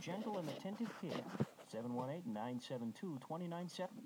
Gentle and attentive kid. 718 972 2970.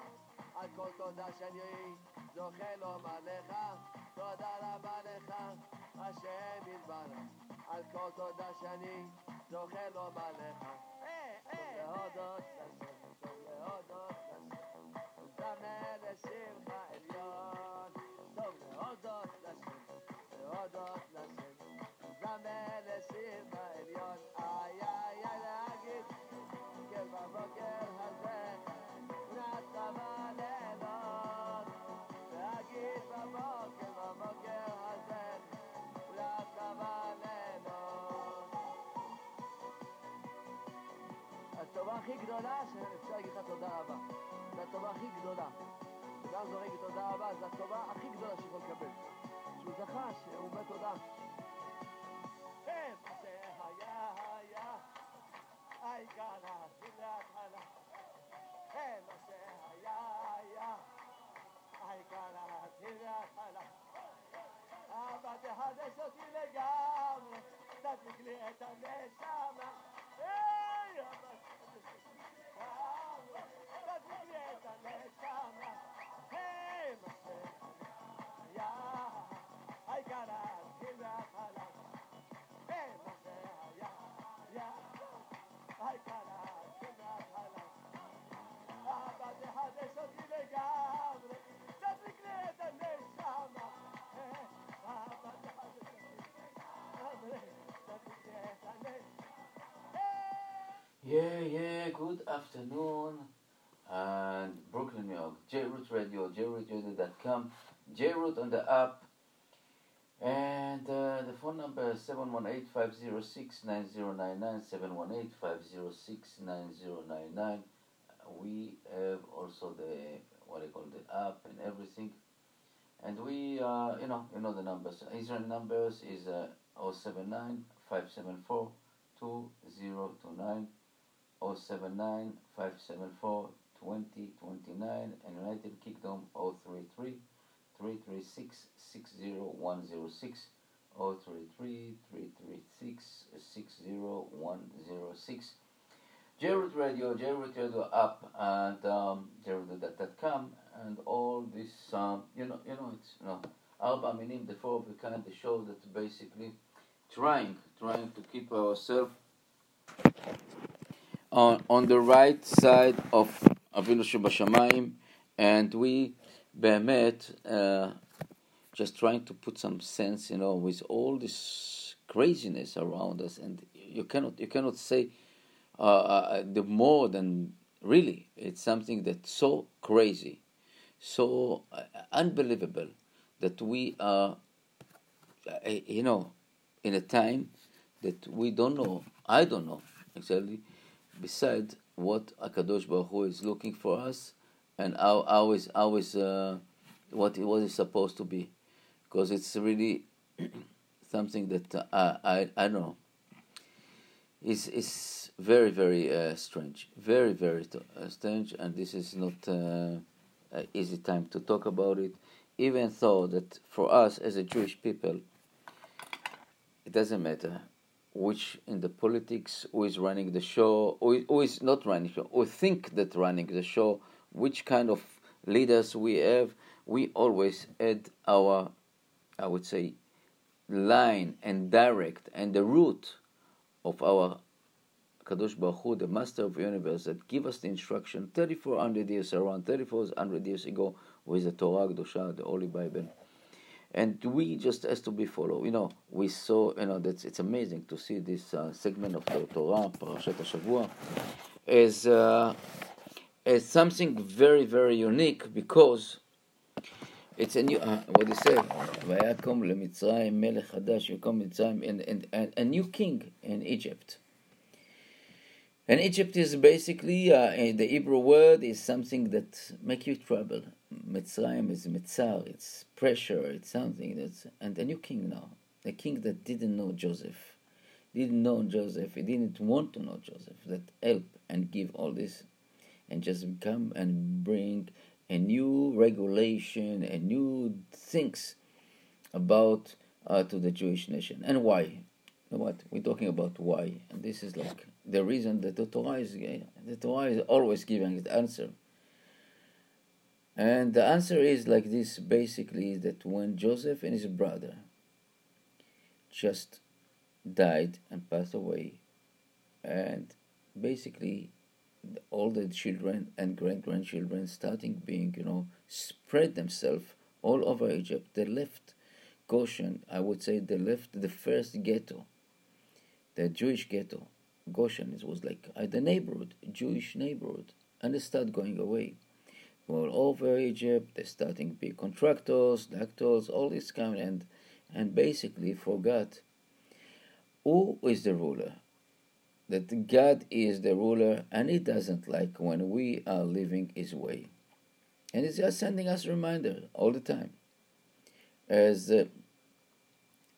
על כל תודה שאני זוכה לומר לך. תודה רבה לך, השם יתברך. על כל תודה שאני זוכה לומר לך. אה, אה, להודות לשם, טוב להודות לשם. זמר לשמך עליון, טוב להודות לשם, להודות לשם, זמר לשמך עליון, איי איי איי להגיד, כן בבוקר הזה, הטובה הכי גדולה שאפשר להגיד לך תודה רבה. זו הטובה הכי גדולה. אדם זורק תודה רבה, זו הטובה הכי גדולה שיכול לקבל. שהוא זכה, שהוא אומר תודה. מה שהיה היה, העיקר להתחיל להתחלה. היה, Baykara Pirakara Abad Hadesot Ilegam Tatikli Etamesama afternoon. And Brooklyn, New York, JRoot Radio, jrootradio.com, JRoot on the app. And uh, the phone number is 718-506-9099, 718-506-9099. We have also the, what I call the app and everything. And we, uh, you know, you know the numbers. Israel numbers is uh, 079 574 2029 079 574 2029 and United Kingdom 033 336 60106 033 336 60106 JRoot Radio, JRoot Radio app, and um, jared.com, and all this, um, you know, you know, it's you know, Arba Minim, the four of a kind, the show that's basically trying, trying to keep ourselves on, on the right side of Avinu Shebashamayim, and we, Behemet, uh, just trying to put some sense, you know, with all this craziness around us, and you cannot, you cannot say uh, uh, uh the more than really. It's something that's so crazy, so uh, unbelievable that we are, uh, you know, in a time that we don't know. I don't know exactly Beside what Akadosh Baruch Hu is looking for us, and how how is how is uh, what it what is supposed to be, because it's really something that uh, I I don't know. Is is very very uh, strange, very very uh, strange, and this is not uh, an easy time to talk about it. Even though that for us as a Jewish people, it doesn't matter which in the politics who is running the show, who, who is not running the show, who think that running the show, which kind of leaders we have, we always add our, I would say, line and direct and the root of our Kadosh Baruch Hu, the Master of the Universe, that give us the instruction 3,400 years around, 3,400 years ago, with the Torah Kedosha, the Holy Bible and we just has to be followed. You know, we saw, you know, that it's amazing to see this uh, segment of the Torah, Parashat Hashavua, as uh, as something very very unique because it's a new. Uh, what do you say? ויקום למצרים מלך חדש, יקום מצרים, and, and, a new king in Egypt. And Egypt is basically, uh, the Hebrew word is something that make you trouble. Mitzrayim is mitzar, it's pressure, it's something that's, and a new king now. A king that didn't know Joseph, didn't know Joseph, he didn't want to know Joseph, that help and give all this, and just come and bring a new regulation, a new things about uh, to the Jewish nation. And why? You know what? We're talking about why. And this is like the reason that the Torah is the Torah is always giving the answer. And the answer is like this basically that when Joseph and his brother just died and passed away, and basically all the children and great grandchildren starting being, you know, spread themselves all over Egypt, they left Goshen, I would say they left the first ghetto, the Jewish ghetto Goshen. It was like uh, the neighborhood, Jewish neighborhood, and they start going away over Egypt, the starting big contractors, doctors, all this kind and and basically forgot who is the ruler. That God is the ruler and he doesn't like when we are living his way. And he's just sending us reminder all the time. As uh,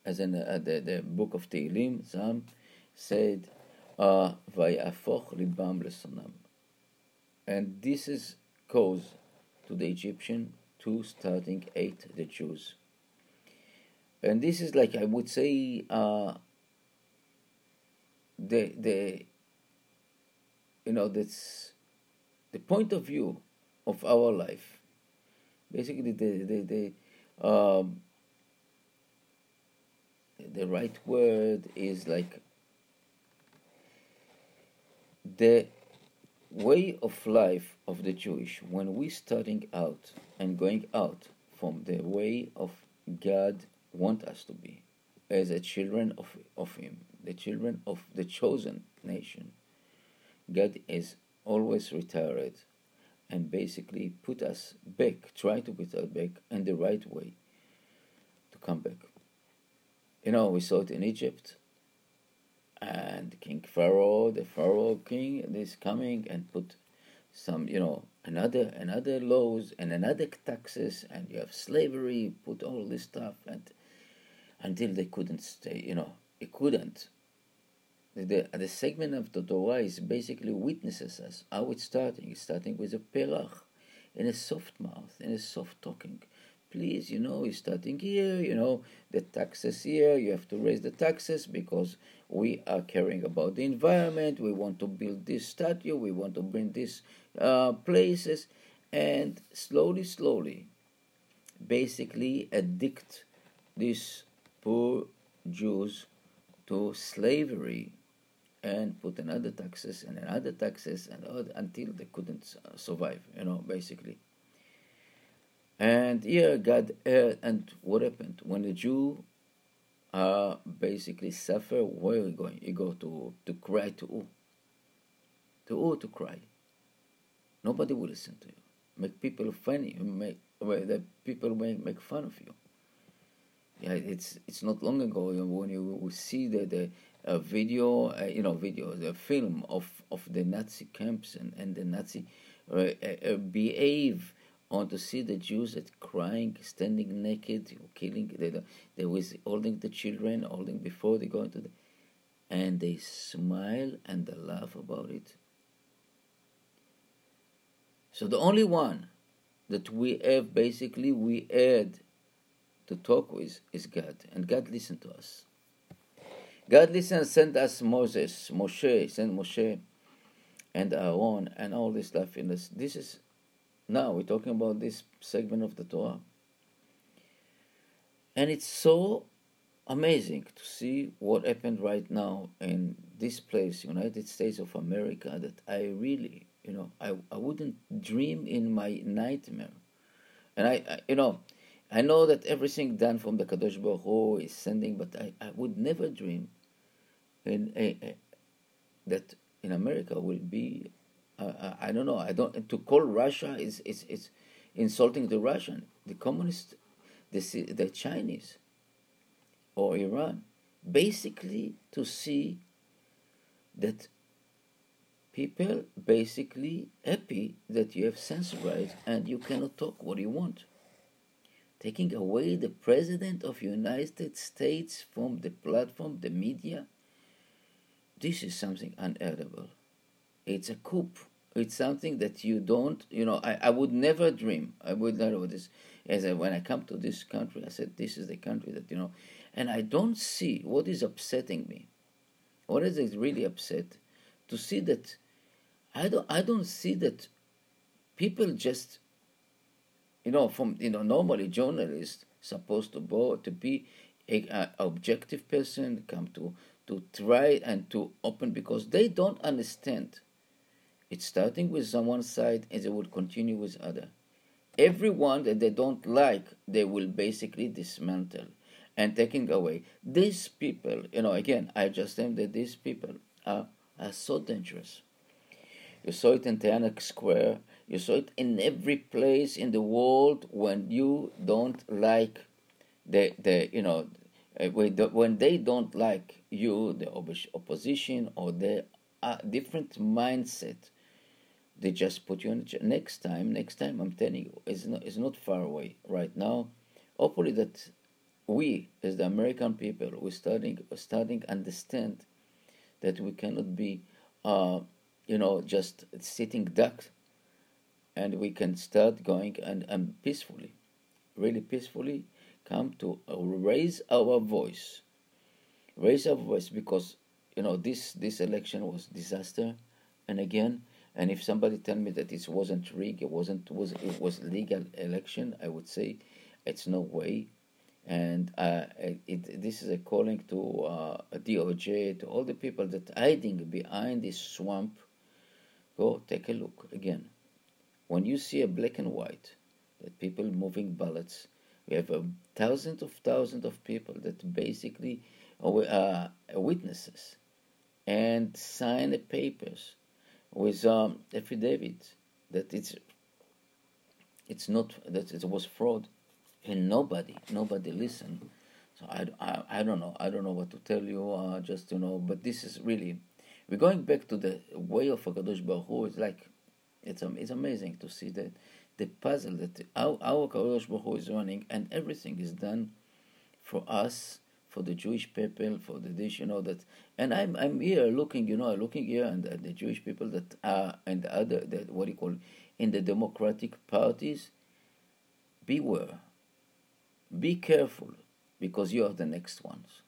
as in uh, the, the book of Tehillim, some said, ah, "Vayafoch lesonam," and this is cause to the Egyptian to starting hate the Jews. And this is like I would say uh, the the you know that's the point of view of our life. Basically, the the the um, the right word is like the way of life of the Jewish when we starting out and going out from the way of God want us to be as a children of, of him the children of the chosen nation God is always retired and basically put us back try to put us back in the right way to come back. You know we saw it in Egypt and King Pharaoh, the Pharaoh king, is coming and put some, you know, another another laws and another taxes, and you have slavery, put all this stuff, and until they couldn't stay, you know, it couldn't. The, the segment of the Torah is basically witnesses us how it's starting. It's starting with a perach, in a soft mouth, in a soft talking please, you know, you're starting here, you know, the taxes here, you have to raise the taxes because we are caring about the environment, we want to build this statue, we want to bring these uh, places, and slowly, slowly, basically addict these poor Jews to slavery and put another taxes and another taxes and other, until they couldn't uh, survive, you know, basically. And here God heard, and what happened? When the Jew uh, basically suffer, where are you going? You go to, to cry to who? To who to cry? Nobody will listen to you. Make people funny, make well, that people make, make fun of you. Yeah, it's it's not long ago when you see the the uh, video, uh, you know, video, the film of, of the Nazi camps and, and the Nazi uh, uh, behave or to see the Jews that crying, standing naked, killing, they, they was holding the children, holding before they go into the, and they smile and they laugh about it. So the only one that we have basically we had to talk with is God, and God listened to us. God listened, sent us Moses, Moshe, sent Moshe, and Aaron, and all this stuff in this. This is now we're talking about this segment of the Torah, and it's so amazing to see what happened right now in this place, United States of America, that I really, you know, I, I wouldn't dream in my nightmare. And I, I you know, I know that everything done from the Kadosh Baruch Hu is sending, but I, I would never dream in a, a, that in America will be, uh, I don't know, I don't, to call Russia is, is, is insulting the Russian, the communist, the, the Chinese or Iran, basically to see that people basically happy that you have censored and you cannot talk what you want. Taking away the president of United States from the platform, the media, this is something unedible. It's a coup. It's something that you don't, you know, I, I would never dream. I would not never this. As I, when I come to this country, I said, this is the country that, you know, and I don't see what is upsetting me. What is it really upset? To see that I don't I don't see that people just you know from you know normally journalists supposed to go to be a, a objective person come to to try and to open because they don't understand it's starting with someone's side and they will continue with other everyone that they don't like they will basically dismantle and taking away. These people, you know, again, I just think that these people are, are so dangerous. You saw it in Tiananmen Square. You saw it in every place in the world when you don't like the, the you know, uh, when they don't like you, the opposition, or the uh, different mindset, they just put you on. Next time, next time, I'm telling you, it's not, it's not far away right now. Hopefully, that we as the American people we're starting starting understand that we cannot be uh, you know just sitting ducks, and we can start going and, and peacefully really peacefully come to uh, raise our voice raise our voice because you know this this election was disaster and again and if somebody tell me that it wasn't rigged it wasn't was it was legal election i would say it's no way and uh, it, this is a calling to uh, DOJ, to all the people that hiding behind this swamp. Go take a look again. When you see a black and white, that people moving ballots, we have a thousands of thousands of people that basically are uh, witnesses and sign the papers with um, affidavit that it's it's not that it was fraud and nobody, nobody listened. So I, I, I don't know. I don't know what to tell you. Uh, just you know, but this is really, we're going back to the way of Hakadosh Baruch Hu. It's like, it's it's amazing to see that the puzzle that our our Hakadosh Baruch Hu is running, and everything is done for us, for the Jewish people, for the dish. You know that, and I'm I'm here looking, you know, I'm looking here and the, Jewish people that are and the other that what you call in the democratic parties. Beware be careful because you are the next ones.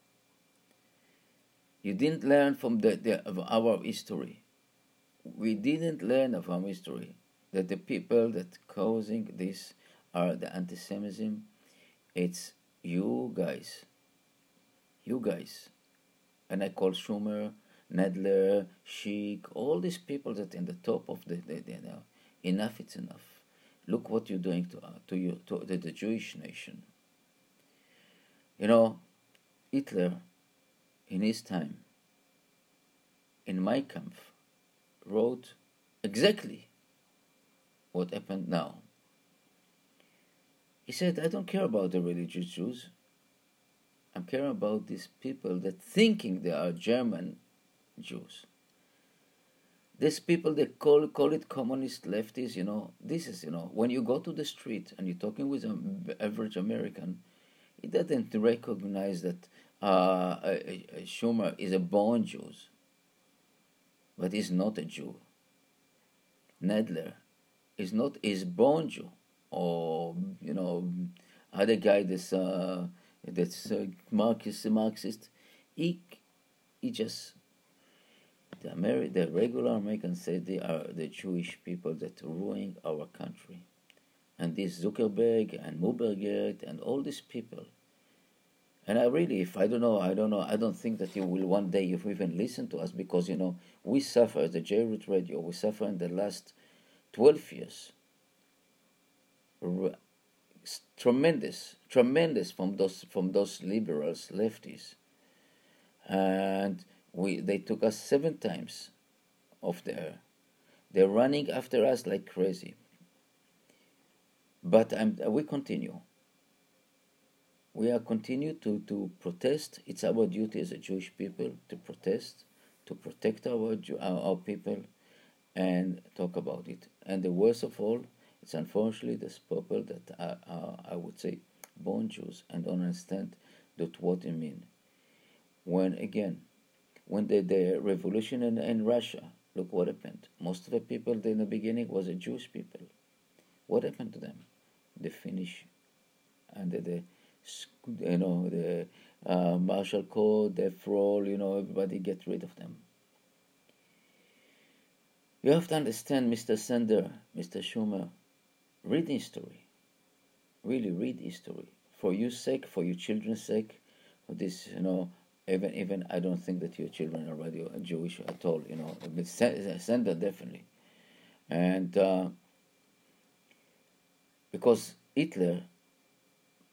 You didn't learn from the, the, our history. We didn't learn of our history that the people that causing this are the anti-Semitism. It's you guys. You guys. And I call Schumer, Nadler, Sheik, all these people that in the top of the, the, the you know, enough it's enough. Look what you're doing to, uh, to, you, to the, the Jewish nation. You know, Hitler, in his time, in Mein Kampf, wrote exactly what happened now. He said, I don't care about the religious Jews. I'm caring about these people that thinking they are German Jews. these people they call call it communist lefties. You know, this is you know when you go to the street and you're talking with an average American, he doesn't recognize that uh, Schumer is a born Jew, but he's not a Jew. Nadler is not is born Jew, or you know, other guy that's uh, that's uh, Marxist, Marxist. He he just the Ameri- the regular Americans say they are the Jewish people that ruin our country, and this Zuckerberg and Muberger and all these people and I really, if I don't know, I don't know, I don't think that you will one day even listen to us because, you know, we suffer the JRoot Radio, we suffer in the last 12 years. Tremendous, tremendous from those, from those liberals, lefties. And we, they took us seven times off the air. They're running after us like crazy. But I'm, we continue we are continue to, to protest. It's our duty as a Jewish people to protest, to protect our, our, our people, and talk about it. And the worst of all, it's unfortunately this people that are, are, I would say, born Jews and don't understand that what it mean. When again, when the, the revolution in, in Russia, look what happened. Most of the people in the beginning was a Jewish people. What happened to them? They finish under the you know, the uh, martial code, the role, you know, everybody get rid of them. You have to understand, Mr. Sender, Mr. Schumer, read history. Really read history. For your sake, for your children's sake, for this, you know, even even I don't think that your children are already Jewish at all, you know. But Sender definitely. And uh, because Hitler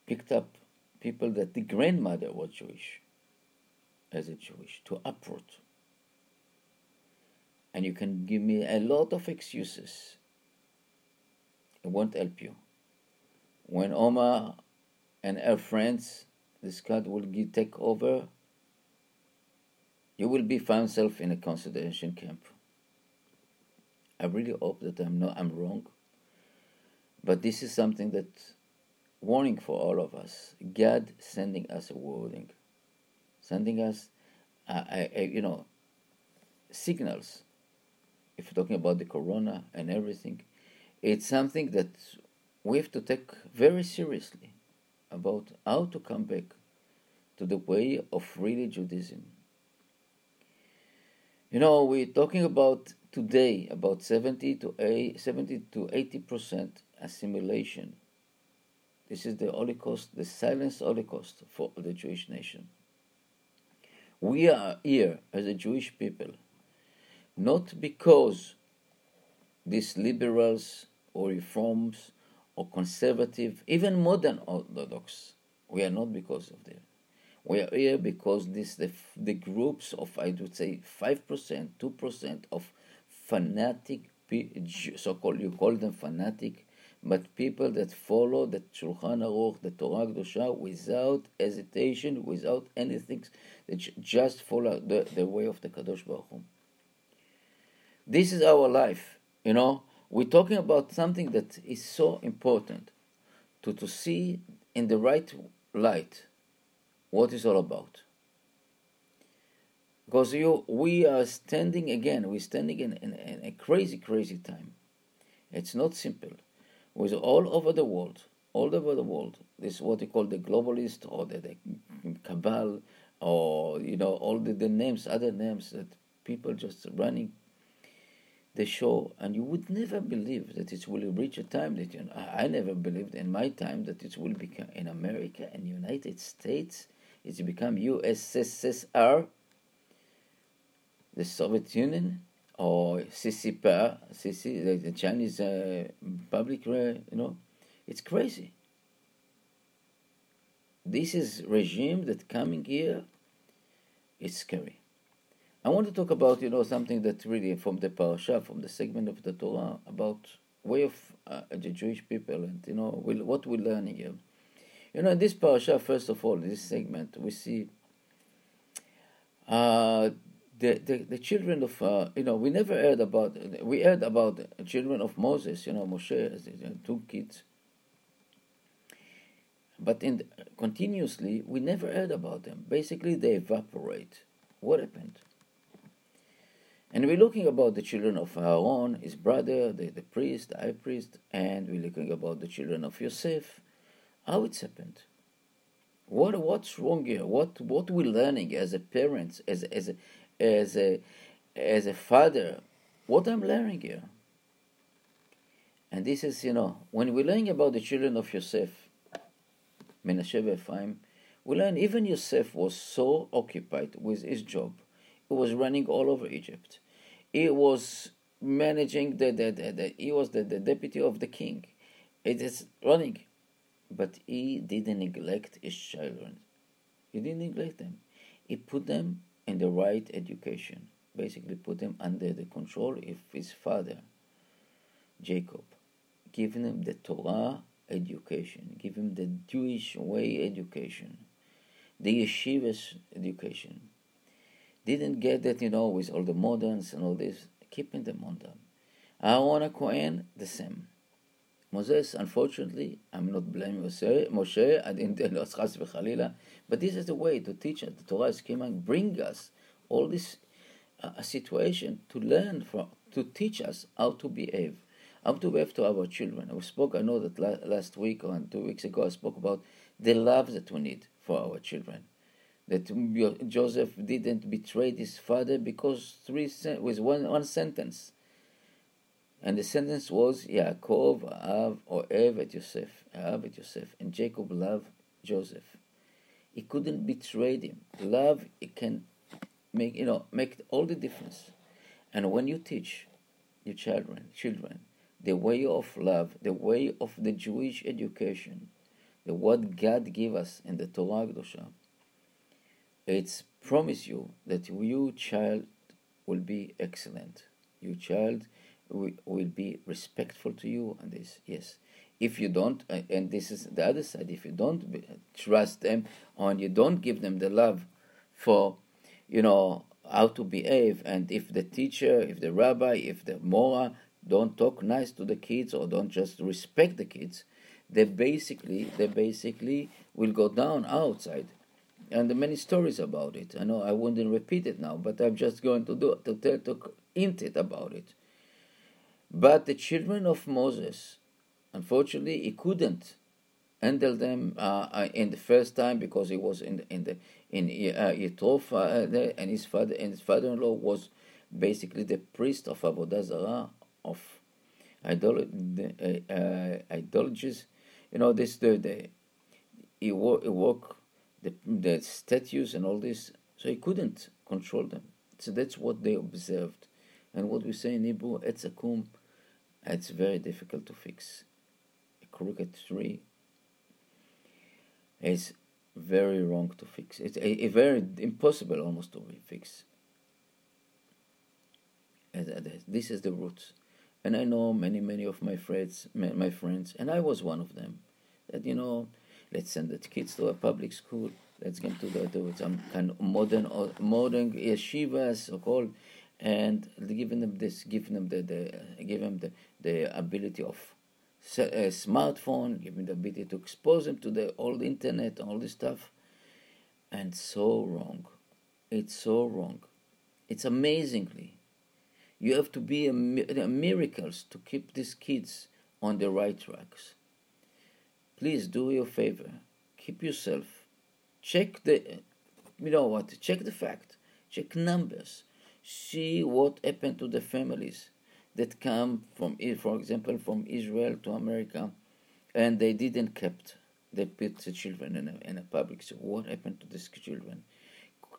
picked up people that the grandmother was Jewish, as a Jewish, to uproot. And you can give me a lot of excuses. It won't help you. When Omar and her friends, this God will take over, you will be found self in a concentration camp. I really hope that I'm not I'm wrong. But this is something that warning for all of us. God sending us a warning, sending us, uh, you know, signals. If you're talking about the corona and everything, it's something that we have to take very seriously about how to come back to the way of really Judaism. You know, we're talking about today about 70 to 80, 70 to 80 percent assimilation this is the Holocaust, the silent Holocaust for the Jewish nation. We are here as a Jewish people, not because these liberals or reforms or conservative, even modern Orthodox, we are not because of them. We are here because this the, the groups of I would say five percent, two percent of fanatic, so-called you call them fanatic but people that follow the Shulchan Aruch, the Torah Kedosha, without hesitation, without anything, they just follow the, the way of the Kadosh Baruch Hu. This is our life, you know. We're talking about something that is so important to, to see in the right light what it's all about. Because you, we are standing again, we're standing in, in, in a crazy, crazy time. It's not simple with all over the world, all over the world. This what you call the globalist or the, the cabal or you know all the, the names, other names that people just running the show, and you would never believe that it will reach a time that you know, I, never believed in my time that it will become in America and United States. It's become USSR, the Soviet Union, or CCPA, CC, the Chinese uh, public, uh, you know, it's crazy. This is regime that coming here, it's scary. I want to talk about, you know, something that really from the parasha, from the segment of the Torah, about way of uh, the Jewish people and, you know, we, what we're learning here. You know, in this parasha, first of all, in this segment, we see uh, the, the, the children of uh, you know we never heard about we heard about the children of Moses you know Moshe two kids. But in continuously we never heard about them. Basically they evaporate. What happened and we're looking about the children of Aaron his brother the, the priest the high priest and we're looking about the children of Yosef. How it's happened? What what's wrong here? What what we're learning as a parents as as a, as a as a father what i'm learning here? And this is you know when we're learning about the children of yosef menashe Ephraim, we learn even yosef was so occupied with his job. He was running all over egypt he was managing the, the, the, the he was the, the deputy of the king. It is running. But he didn't neglect his children. He didn't neglect them. He put them in the right education. Basically, put them under the control of his father, Jacob, giving him the Torah education, give him the Jewish way education, the yeshivas education. Didn't get that, you know, with all the moderns and all this, keeping them on them. Aaron Cohen, the same. Moses, unfortunately, I'm not blaming Moshe, Moshe I didn't know chas v'chalila, but this is the way to teach it. The Torah is coming, bring us all this uh, situation to learn from, to teach us how to behave, how to behave to our children. I spoke, I know that la- last week or two weeks ago, I spoke about the love that we need for our children. That Joseph didn't betray his father because three sen- with one, one sentence. And the sentence was Yaakov, Av, or Ev at Yosef, Av Yosef, and Jacob loved Joseph. He couldn't betray him. Love it can make you know make all the difference. And when you teach your children, children, the way of love, the way of the Jewish education, the what God gave us in the Torah Kedosha, it's promise you that your child will be excellent. Your child will, will be respectful to you and this yes if you don't uh, and this is the other side if you don't trust them and you don't give them the love for you know how to behave and if the teacher if the rabbi if the mora don't talk nice to the kids or don't just respect the kids they basically they basically will go down outside and are many stories about it i know i wouldn't repeat it now but i'm just going to do to tell to hint it about it but the children of moses Unfortunately, he couldn't handle them uh, uh, in the first time because he was in the, in the in uh, uh, and his father and his father-in-law was basically the priest of Avodah Zarah of idol the, uh, uh, idolatries. You know this the, the he work, he work the the statues and all this, so he couldn't control them. So that's what they observed, and what we say in Hebrew, etzakum, it's very difficult to fix A crooked tree is very wrong to fix. It's a, a very impossible almost to fix. This is the roots, and I know many many of my friends, my friends, and I was one of them. That you know, let's send the kids to a public school. Let's get to the to some kind of modern modern yeshivas, so called, and giving them this, giving them the, the give them the, the ability of a uh, smartphone, give them the ability to expose them to the old internet, all this stuff. And so wrong. It's so wrong. It's amazingly. You have to be a, a miracles to keep these kids on the right tracks. Please do your favor. Keep yourself. Check the, you know what? Check the fact. Check numbers. See what happened to the families that come from, for example, from Israel to America, and they didn't kept they put the children in a, in a public. So what happened to these children?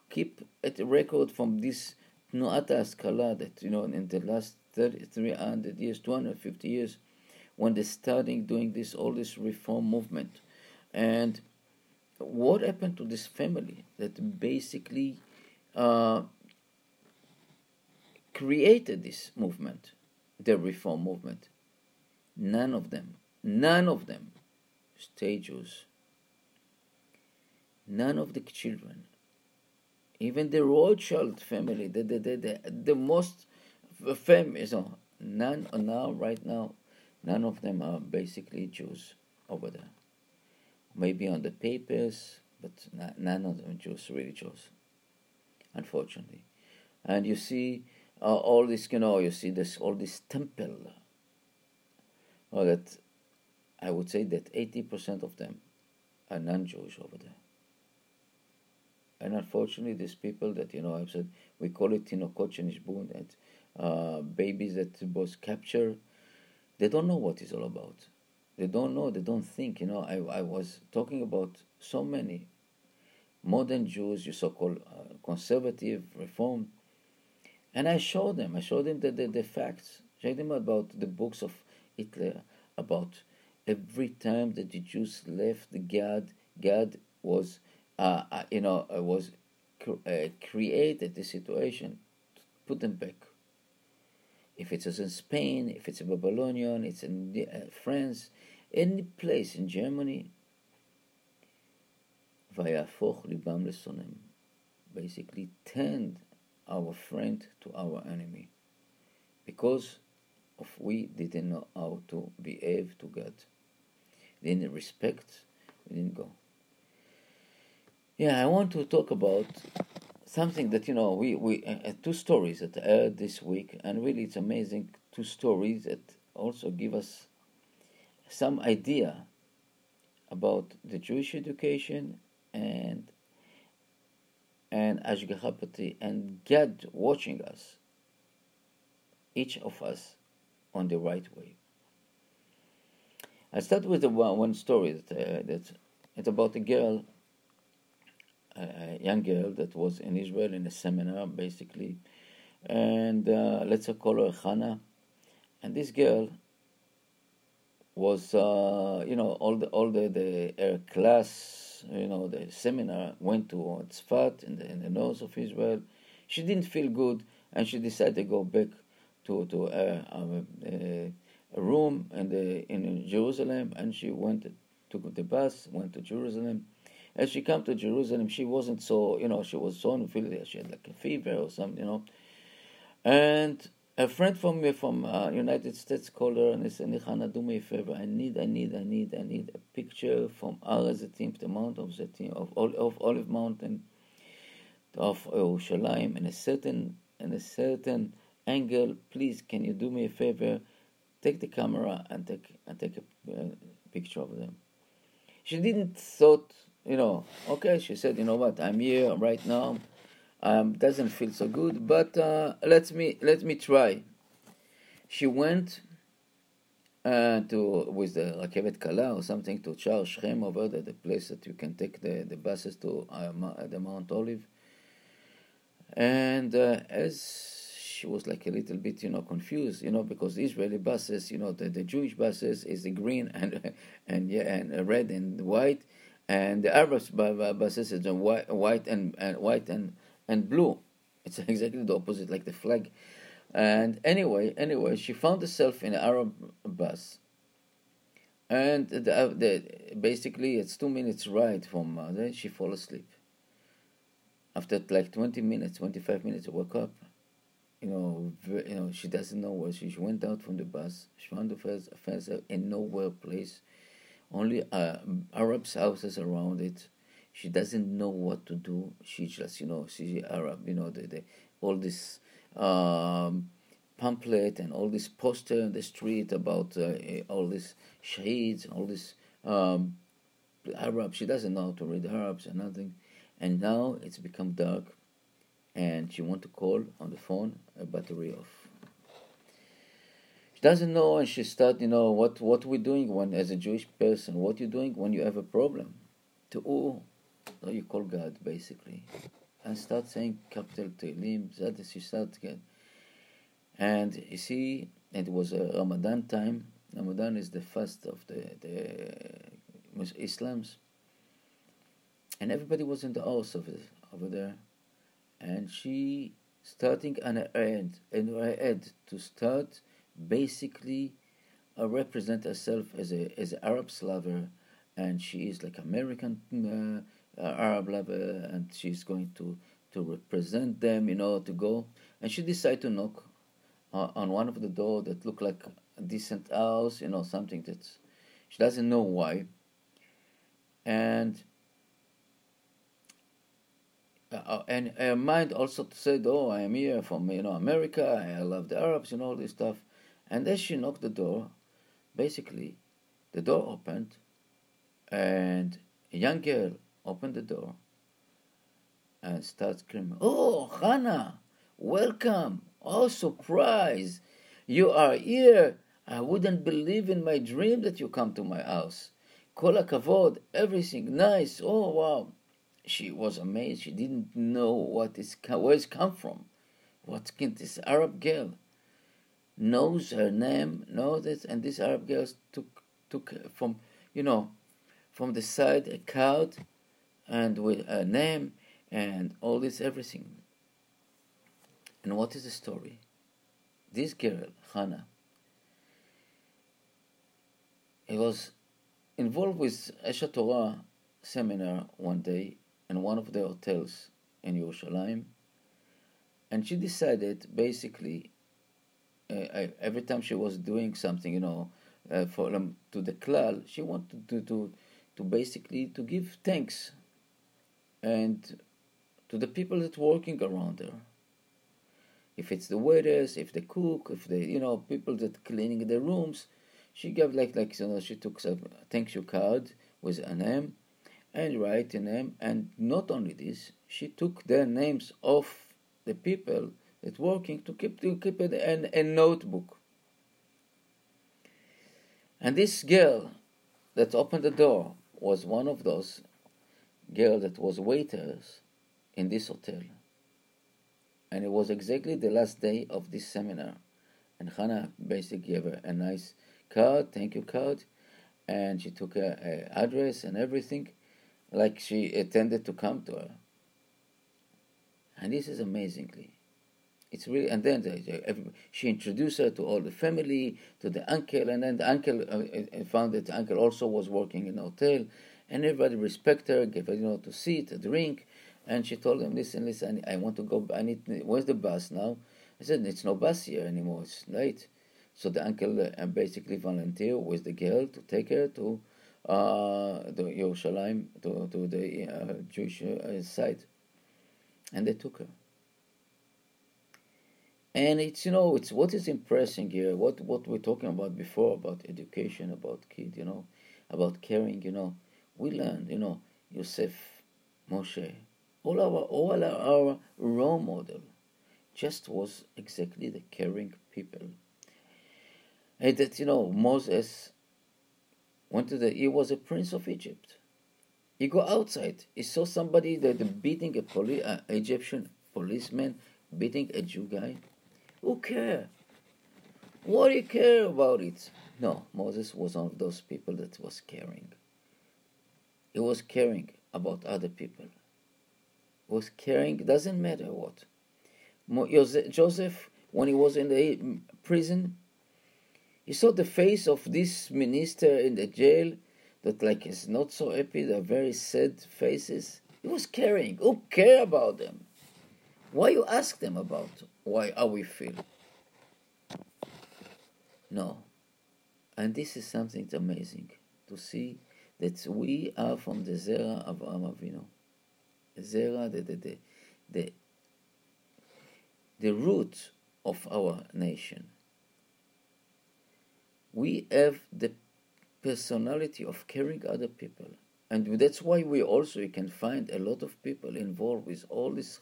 Keep a record from this Nuata Askala that you know in the last 30, 300 years, 250 years, when they starting doing this all this reform movement, and what happened to this family that basically uh, created this movement? the reform movement. None of them, none of them stay. None of the children even the Rothschild family, the the the, the, the most famous, you know, none are now right now, none of them are basically Jews over there. Maybe on the papers, but none of them Jews, really Jews, unfortunately. And you see uh, all this, you know, you see this all this temple. Well, that I would say that eighty percent of them are non-Jewish over there. And unfortunately, these people that you know, I've said we call it tinokot that uh, babies that was captured, they don't know what it's all about. They don't know. They don't think. You know, I I was talking about so many modern Jews, you so-called uh, conservative, reform, and I showed them. I showed them the, the, the facts. Showed them about the books of Hitler, about every time that the Jews left God, God was uh, uh, you know, was uh, created the situation to put them back. If it was in Spain, if it's in Babylonian, it's in uh, France, any place in Germany. Basically, turned our friend to our enemy because of we didn't know how to behave to God. Then respect, we didn't go. Yeah, I want to talk about something that you know we we uh, two stories that heard this week, and really it's amazing. Two stories that also give us some idea about the Jewish education and and Ashgacha Prati and God watching us, each of us, on the right way. I start with the one, one story that uh, that it's about a girl a young girl that was in Israel in a seminar, basically, and uh, let's call her Hannah. And this girl was, uh, you know, all the all the the class, you know, the seminar went to Tzfat in the in the north of Israel. She didn't feel good, and she decided to go back to to a, a, a room in the in Jerusalem, and she went to the bus, went to Jerusalem as she came to Jerusalem, she wasn't so, you know, she was so unfeeling. She had like a fever or something, you know. And a friend from me from uh, United States called her and he said, Nichana, do me a favor. I need, I need, I need, I need a picture from Har Zetim, the Mount of Zetim, of, of Olive Mountain, of Yerushalayim, in a certain, in a certain angle. Please, can you do me a favor? Take the camera and take and take a uh, picture of them. She didn't thought you know, okay, she said, you know what, I'm here right now. Um, doesn't feel so good, but uh, let me let me try. She went uh, to with the Rakevet Kala or something to Shar Shechem over there, the place that you can take the, the buses to uh, the Mount Olive. And uh, as she was like a little bit, you know, confused, you know, because Israeli buses, you know, the, the Jewish buses is the green and and yeah and red and white, and the Arabs buses is white, white and, and white and, and blue. It's exactly the opposite, like the flag. And anyway, anyway, she found herself in an Arab bus, and the, the, basically it's two minutes ride from uh, there. She fall asleep. After like twenty minutes, twenty five minutes, woke up. You know, you know, she doesn't know where she, she went out from the bus. She found herself in nowhere place only uh, Arabs houses around it. She doesn't know what to do. She just, you know, she's Arab, you know, the, the, all this um, pamphlet and all this poster in the street about uh, all these shaheeds, all this um, Arab. She doesn't know how to read Arabs and nothing. And now it's become dark, and she want to call on the phone, a battery off doesn't know and she start you know what what we're doing when as a jewish person what you're doing when you have a problem? To oh, so you call god basically. And start saying kapitel Tehillim, that is you start again and you see it was a ramadan time. Ramadan is the fast of the the islams. And everybody was in the house over, over there. And she starting on her head in her head to start basically uh, represent herself as a as an Arab lover, and she is like American uh, uh, Arab lover, and she's going to to represent them, you know, to go. And she decided to knock uh, on one of the door that looked like a decent house, you know, something that she doesn't know why. And uh, uh and her mind also said, "Oh, I am here from you know America. I love the Arabs and all this stuff." And as she knocked the door, basically, the door opened, and a young girl opened the door and started screaming, Oh, Hannah, welcome! Oh, surprise! You are here! I wouldn't believe in my dream that you come to my house. Kol kavod, everything nice. Oh, wow. She was amazed. She didn't know what is, where it's come from. What can this Arab girl knows her name, knows this, and this Arab girl took took from you know from the side a card and with a name and all this everything. And what is the story? This girl, Hannah, he was involved with Aish HaTorah seminar one day in one of the hotels in Yerushalayim, and she decided basically uh, every time she was doing something, you know, uh, for um, to the klal, she wanted to, to to basically to give thanks and to the people that working around her. If it's the waiters, if the cook, if the you know people that cleaning the rooms, she gave like like you know she took some thank you card with a name and write a name and not only this she took the names of the people that working to keep to keep it in a notebook and this girl that opened the door was one of those girl that was waiters in this hotel. And it was exactly the last day of this seminar. And Hannah basically gave her a nice card, thank you card, and she took her, her address and everything, like she intended to come to her. And this is amazingly. It's really, and then the, she introduced her to all the family, to the uncle, and then the uncle uh, uh, found that the uncle also was working in a hotel, and everybody respect her, gave her you know to sit, a drink, and she told him, listen, listen, I want to go. I need. Where's the bus now? I said, it's no bus here anymore. It's late. So the uncle uh, basically volunteered with the girl to take her to uh, the Yerushalayim, to, to the uh, Jewish uh, site, and they took her and it's you know it's what is impressing here what what we're talking about before about education about kid you know about caring you know we learned you know Yosef Moshe all our all our role model just was exactly the caring people. And that you know Moses went to the he was a prince of Egypt. He go outside. He saw somebody that beating a poli- uh, Egyptian policeman beating a Jew guy who care? What do you care about it? No, Moses was one of those people that was caring. He was caring about other people. He was caring, doesn't matter what. Joseph, when he was in the mm, prison, he saw the face of this minister in the jail that like is not so happy, they're very sad faces. He was caring. Who care about them? Why you ask them about why are we feel? No. And this is something amazing to see that we are from the Zera of Avinu. Zera, the, the, the, the, the root of our nation. We have the personality of caring other people. And that's why we also can find a lot of people involved with all this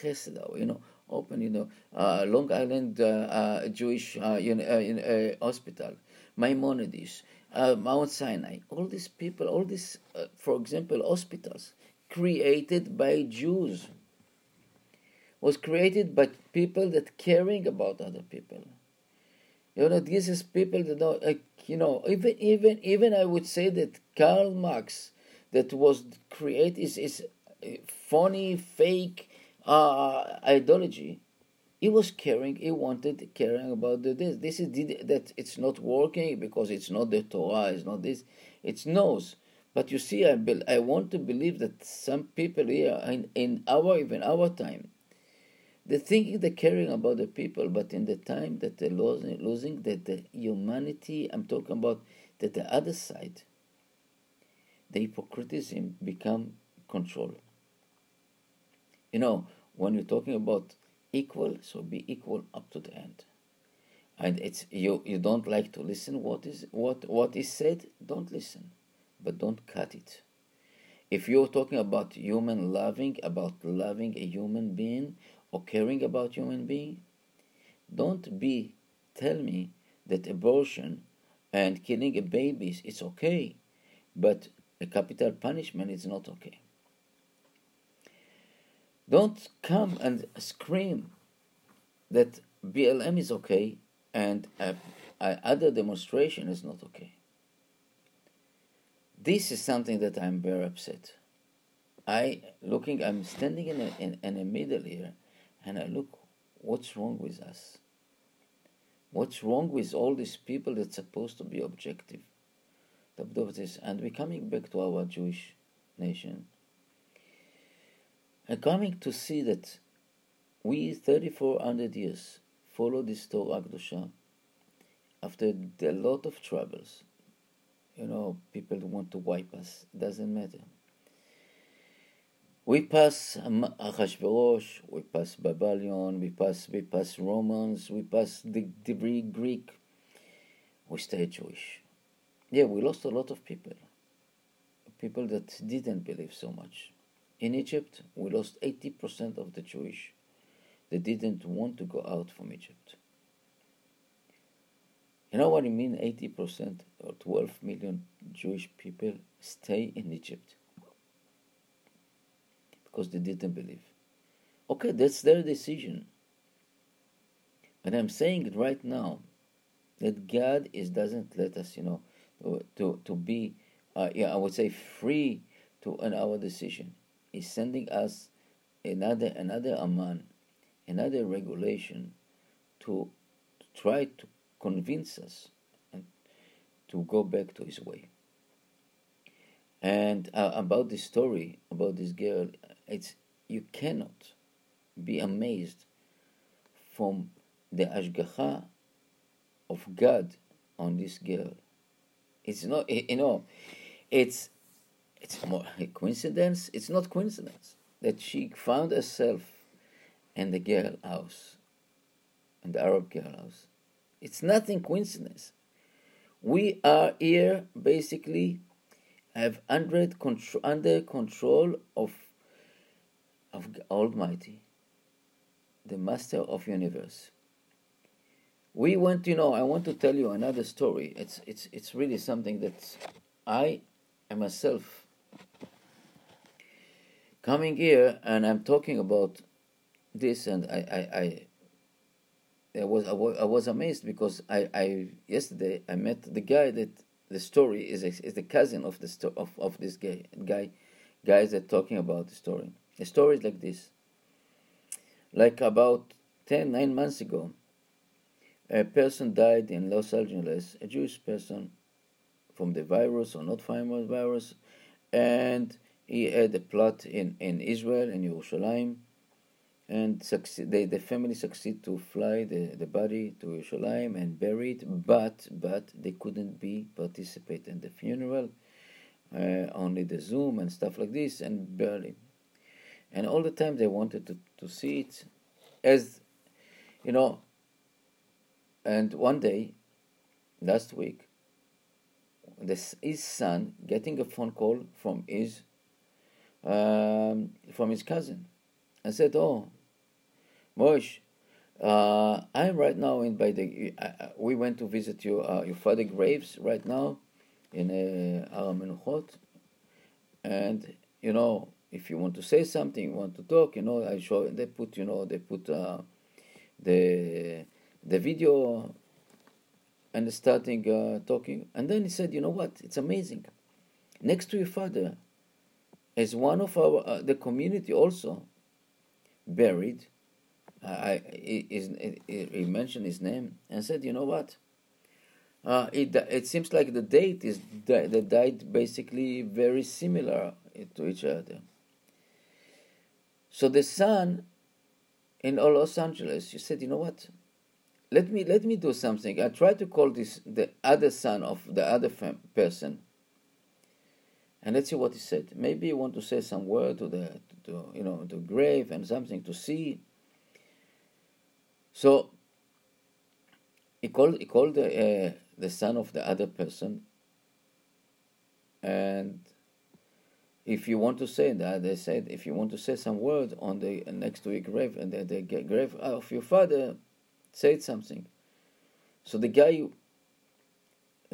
chesed, you know, open, you know, uh, Long Island uh, uh, Jewish uh, you know, in, hospital, Maimonides, Mount Sinai, all these people, all these, for example, hospitals created by Jews was created by people that caring about other people. You know, this is people that know, like, you know, even even even I would say that Karl Marx, that was created is is funny, fake, uh, ideology, he was caring. He wanted caring about the, this. This is did that it's not working because it's not the Torah. It's not this. It's knows. But you see, I, be, I want to believe that some people here in, in our even our time, they're thinking they're caring about the people, but in the time that they're losing, losing that the humanity, I'm talking about that the other side, the hypocritism become control. You know, when you're talking about equal, so be equal up to the end. And it's you you don't like to listen what is what what is said, don't listen. But don't cut it. If you're talking about human loving, about loving a human being or caring about human being, don't be tell me that abortion and killing a baby is okay, but a capital punishment is not okay. Don't come and scream that BLM is okay and other demonstration is not okay. This is something that I'm very upset. I looking, I'm standing in a, in, in a middle here, and I look, what's wrong with us? What's wrong with all these people that's supposed to be objective? And we're coming back to our Jewish nation. And coming to see that we, 3,400 years, follow this Torah Kedusha after a lot of troubles. You know, people want to wipe us. It doesn't matter. We pass Achashverosh, we pass Babylon, we pass we pass Romans, we pass the, the Greek. We stay Jewish. Yeah, we lost a lot of people. People that didn't believe so much. In Egypt, we lost 80% of the Jewish they didn't want to go out from Egypt. You know what I mean? 80% or 12 million Jewish people stay in Egypt because they didn't believe. Okay, that's their decision. But I'm saying it right now that God is doesn't let us, you know, to to, be, uh, yeah, I would say free to in our decision. He's sending us another another aman, another regulation to, to try to convince us and to go back to his way. And uh, about this story about this girl, it's you cannot be amazed from the ashgacha of God on this girl. It's not, you know, it's it's more a coincidence. It's not coincidence that she found herself in the girl house, in the Arab girl house. It's nothing coincidence. We are here basically have under control, under control of of Almighty, the Master of Universe. We want to know. I want to tell you another story. It's it's it's really something that I am myself coming here and I'm talking about this and I I, I I was I was, amazed because I, I yesterday I met the guy that the story is is the cousin of the sto- of, of this guy guy guys that talking about the story. The story is like this. Like about 10, 9 months ago, a person died in Los Angeles, a Jewish person from the virus or not virus, and he had a plot in, in Israel, in Yerushalayim, and succeed, they, the family succeed to fly the, the body to Yerushalayim and bury it, but but they couldn't be participate in the funeral, uh, only the Zoom and stuff like this, and barely. And all the time they wanted to, to see it, as you know. And one day, last week, this his son getting a phone call from his um, from his cousin. I said, "Oh, Moshe, uh, I'm right now in by the. Uh, we went to visit your uh, your father graves right now in uh, Har HaMenuchot, and you know if you want to say something, you want to talk, you know, I show. They put you know they put uh, the the video and starting uh, talking, and then he said, you know what? It's amazing. Next to your father, is one of our uh, the community also buried I, he, he mentioned his name and said, you know what? uh, it it seems like the date is the, date basically very similar to each other. So the son in Los Angeles, you said, you know what? Let me let me do something. I try to call this the other son of the other fam- person, and let's see what he said. Maybe you want to say some word to the to, you know the grave and something to see. So he called he called the uh, the son of the other person, and if you want to say that, they said, if you want to say some word on the next to grave and the, the grave of your father, say something. So the guy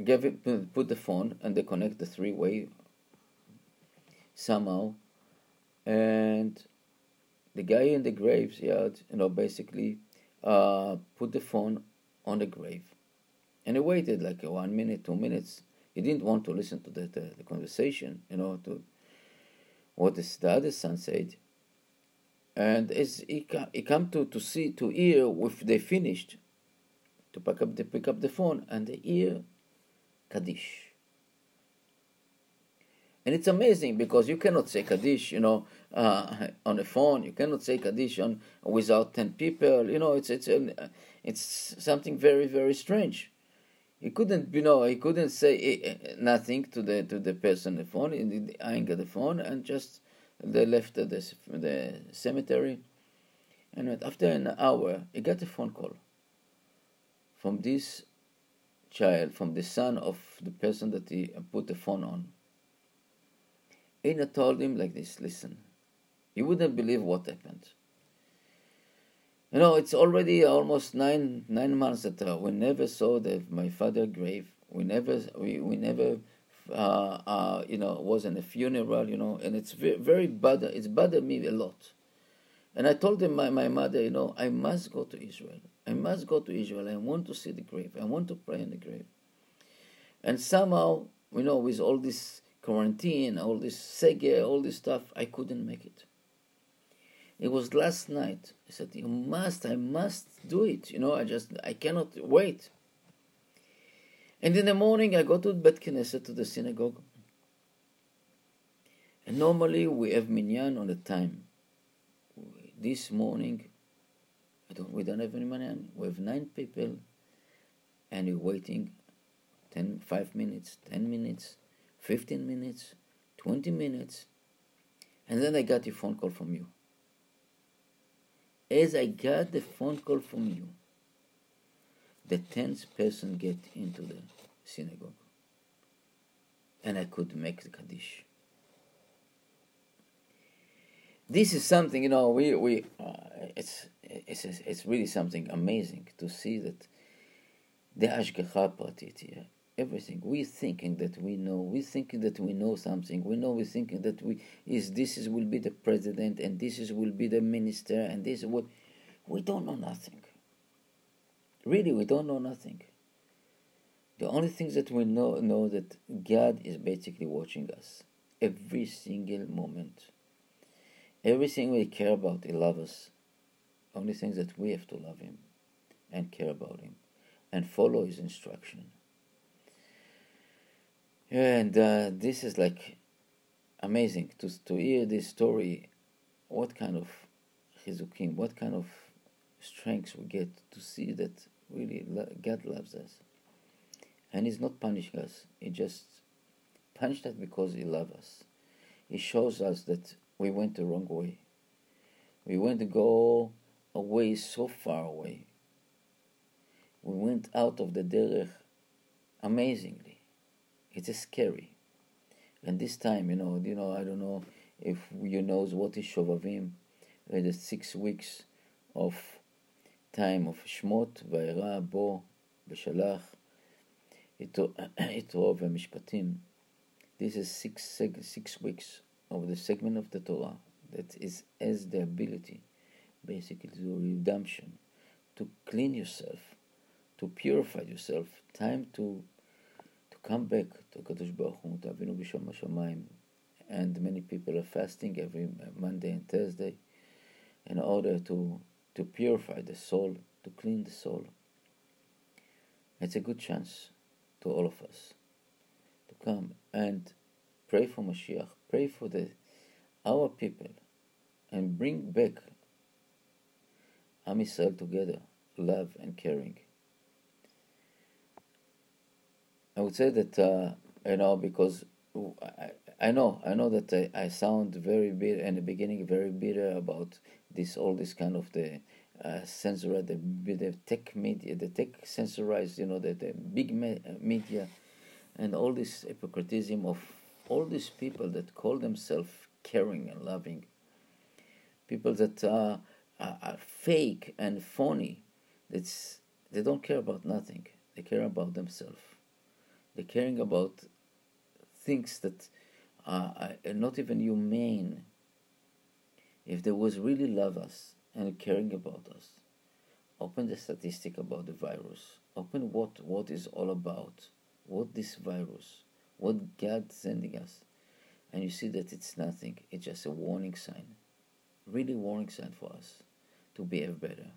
gave it, put the phone and they connect the three way somehow, and the guy in the graveyard, you know, basically uh, put the phone on the grave, and he waited like one minute, two minutes. He didn't want to listen to the, the conversation, you know, to what the other son said. And as he, he come to, to see, to hear if they finished, to pick up, the, pick up the phone, and they hear Kaddish. And it's amazing because you cannot say Kaddish, you know, uh, on a phone. You cannot say Kaddish on, without 10 people. You know, it's, it's, it's something very, very strange. He couldn't, you know, he couldn't say eh, eh, nothing to the to the person on the phone. He hung the phone and just they left the, the cemetery. And after an hour, he got a phone call from this child, from the son of the person that he put the phone on. Ina told him like this: Listen, you wouldn't believe what happened. You know, it's already almost nine nine months that uh, we never saw the, my father grave. We never we, we never uh, uh, you know was in a funeral. You know, and it's very, very bad. It's bothered me a lot. And I told him my, my mother, you know, I must go to Israel. I must go to Israel. I want to see the grave. I want to pray in the grave. And somehow, you know, with all this quarantine, all this seger, all this stuff, I couldn't make it. It was last night. I said, You must, I must do it. You know, I just, I cannot wait. And in the morning, I go to Bet Knesset, to the synagogue. And normally we have minyan on the time. This morning, I don't, we don't have any minyan. We have nine people, and we're waiting 10, 5 minutes, 10 minutes, 15 minutes, 20 minutes. And then I got a phone call from you as I got the phone call from you, the tenth person get into the synagogue, and I could make the kaddish. This is something you know. We we uh, it's it's it's really something amazing to see that the ashgacha pratit here everything. We're thinking that we know. We're thinking that we know something. We know. We're thinking that we is this is will be the president and this is will be the minister and this what we don't know nothing. Really, we don't know nothing. The only things that we know know that God is basically watching us every single moment. Everything we care about, He loves us. Only things that we have to love Him and care about Him and follow His instruction. Yeah, and uh, this is like amazing to to hear this story. What kind of chizukim, what kind of strength we get to see that really God loves us, and He's not punishing us. He just punished us because He loves us. He shows us that we went the wrong way. We went to go away so far away. We went out of the derech amazingly it is scary. And this time, you know, you know, I don't know if you knows what is Shovavim, the six weeks of time of Shmot, Va'era, Bo, Beshalach, Yitro v'Mishpatim. This is six, six weeks of the segment of the Torah that is as the ability, basically, to redemption, to clean yourself, to purify yourself, time to come back to Kadosh Baruch Hu, to Avinu Bishom Hashamayim, and many people are fasting every Monday and Thursday in order to, to purify the soul, to clean the soul. It's a good chance. to all of us to come and pray for Mashiach, pray for the our people, and bring back Am Yisrael together, love and caring. I would say that uh, you know because I, I know I know that I, I sound very bitter in the beginning, very bitter about this all this kind of the uh, censor the the tech media, the tech censorized, you know, the, the big me- media, and all this hypocritism of all these people that call themselves caring and loving, people that are, are, are fake and phony, that's they don't care about nothing. They care about themselves. They're caring about things that are, not even humane. If there was really love us and caring about us, open the statistic about the virus. Open what what is all about. What this virus, what God sending us, and you see that it's nothing. It's just a warning sign, really warning sign for us to behave better.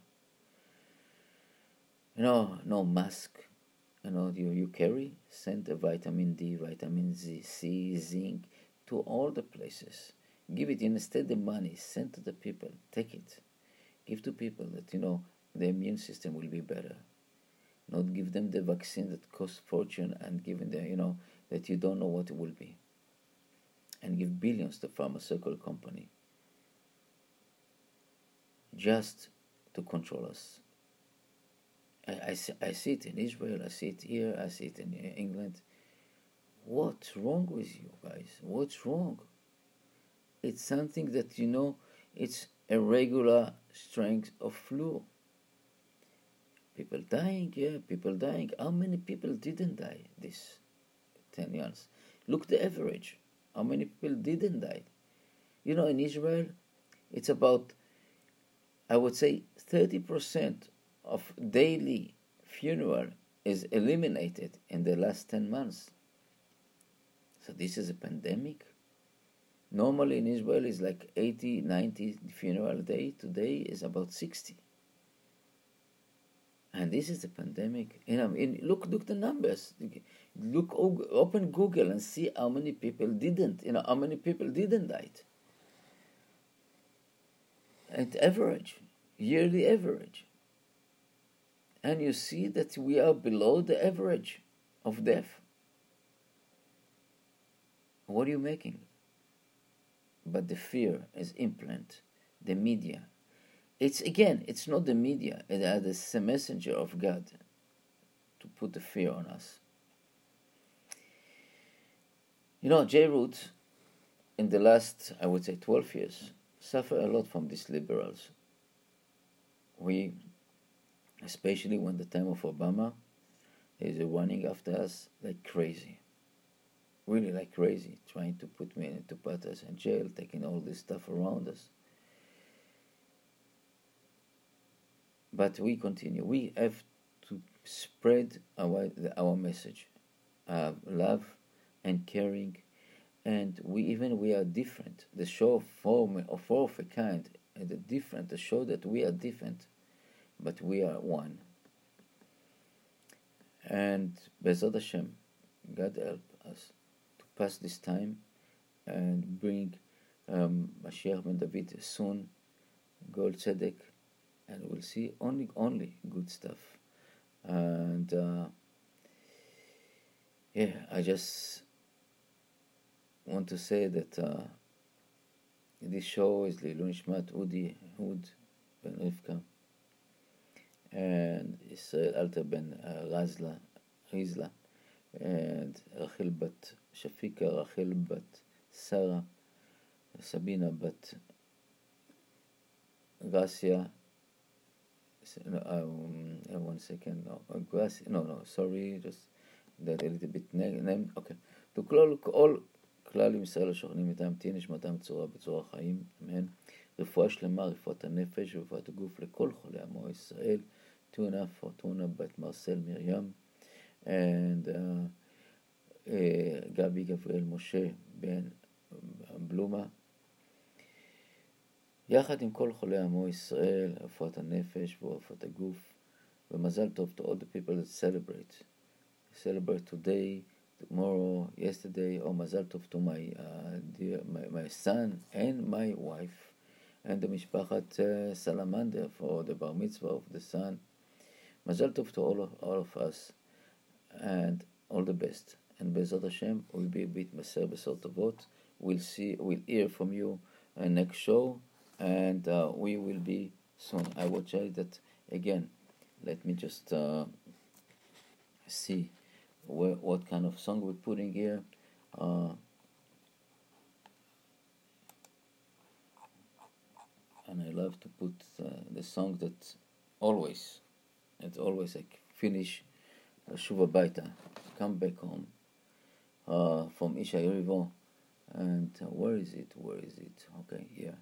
You know, no mask. You know, you, you carry, send a vitamin D, vitamin Z, C, zinc to all the places. Give it instead the money, send to the people, take it. Give to people that, you know, the immune system will be better. Not give them the vaccine that costs fortune and giving them, you know, that you don't know what it will be. And give billions to pharmaceutical company just to control us. I, I, I see it in Israel, I see it here, I see it in England. What's wrong with you guys? What's wrong? It's something that you know, it's a regular strength of flu. People dying, yeah, people dying. How many people didn't die this 10 years? Look the average. How many people didn't die? You know, in Israel, it's about, I would say, 30% of daily funeral is eliminated in the last 10 months. So this is a pandemic. Normally in Israel is like 80, 90 funeral day. Today is about 60. And this is a pandemic. You know, in, look, look the numbers. Look, oh, open Google and see how many people didn't. You know, how many people didn't die. At average, yearly average and you see that we are below the average of death. What are you making? But the fear is implant, the media. It's again, it's not the media, it is the messenger of God to put the fear on us. You know, JRoot, in the last, I would say, 12 years, suffered a lot from these liberals. We especially when the time of Obama is running after us like crazy. Really like crazy, trying to put me to put us in jail, taking all this stuff around us. But we continue. We have to spread our our message, uh, love and caring, and we even we are different. The show of form of four of a kind, and the different. The show that we are different but we are one. And Be'ezrat Hashem, God help us to pass this time and bring um, Mashiach ben David soon, Goel Tzedek, and we'll see only only good stuff. And uh, yeah, I just want to say that uh, this show is Leilui Nishmat Udi Hud Ben Rivka and Israel Alter ben Razla, Rizla, and Rachel bat Shafika, Rachel bat Sarah, Sabina bat Gracia. Um, one second, no, Gracia, no, no, sorry, just that a little bit name, okay. To כל, כל כלל עם ישראל השוכנים מטעם תהיה נשמתם צורה בצורה חיים, אמן. רפואה שלמה, רפואת הנפש ורפואת הגוף לכל חולי עמו ישראל. Tuna Fortuna but Marcel Miriam and uh, uh, Gabi Gabriel Moshe בן בלומה יחד עם כל חולי עמו ישראל, רפואת הנפש ורפואת הגוף ומזל טוב to all the people that celebrate celebrate today, tomorrow, yesterday, or Mazal Tov to my, uh, dear, my, my son and my wife, and the Mishpachat uh, Salamander for the bar mitzvah of the son. Mazal Tov to all of, all of us, and all the best. And Be'ezrat Hashem, we'll be a bit Maser Besot Tovot. We'll see, we'll hear from you uh, next show, and uh, we will be soon. I will tell that again. Let me just uh, see where, what kind of song we're putting here. Uh, and I love to put uh, the song that always, it's always like finish Shuva Baita, come back home uh, from Ishay Ribo. And uh, where is it? Where is it? Okay, yeah.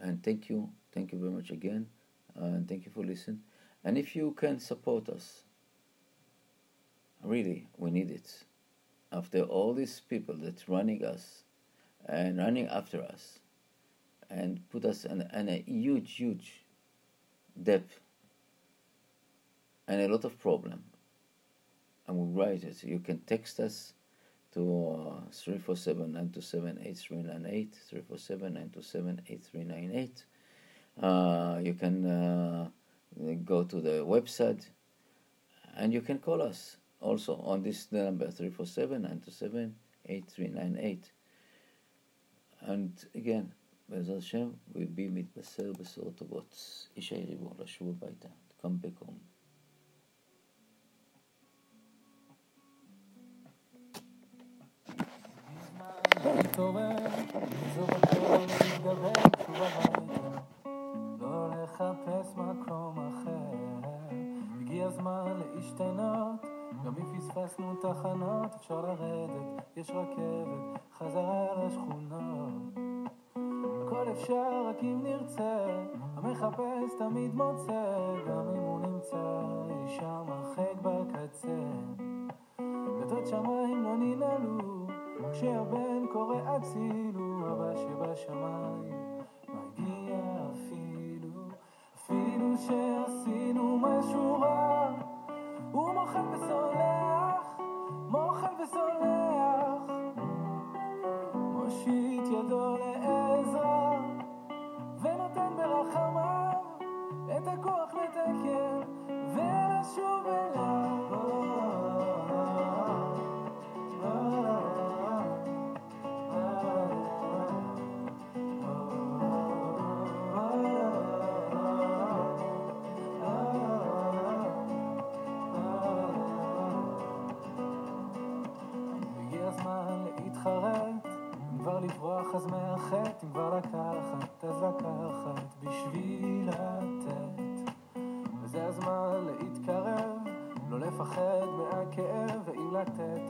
And thank you, thank you very much again, uh, and thank you for listening. And if you can support us, really, we need it. After all these people that's running us and running after us and put us in, in a huge, huge depth and a lot of problem. And we write it. You can text us to uh, 347 927 8398 347 927 8398 uh, you can uh, go to the website and you can call us also on this number 347 927 8398 and again בעזרת השם, we'll be מתבשר בשורות טובות. איש היריבו, לשוב הביתה, come back home. להתעורר, לעזוב הכל, להתגבר שוב הביתה. לא לחפש מקום אחר. הגיע הזמן להשתנות, גם אם פספסנו תחנות, אפשר לרדת, יש רכבת, חזרה לשכונות. הכל אפשר רק אם נרצה, המחפש תמיד מוצא, גם אם הוא נמצא אי שם הרחק בקצה. דלתות שמיים לא ננעלו, כשהבן קורא אצילו, אבא שבשמיים מגיע אפילו, אפילו שעשינו משהו רע, הוא מוחל וסולח, מוחל וסולח, מושיט ידו לעזרה, ונותן ברחמיו את הכוח לתקן ולשוב אליו. מהחטא, אם כבר לקחת אז לקחת בשביל לתת. וזה הזמן להתקרב, לא לפחד מהכאב, ואם לתת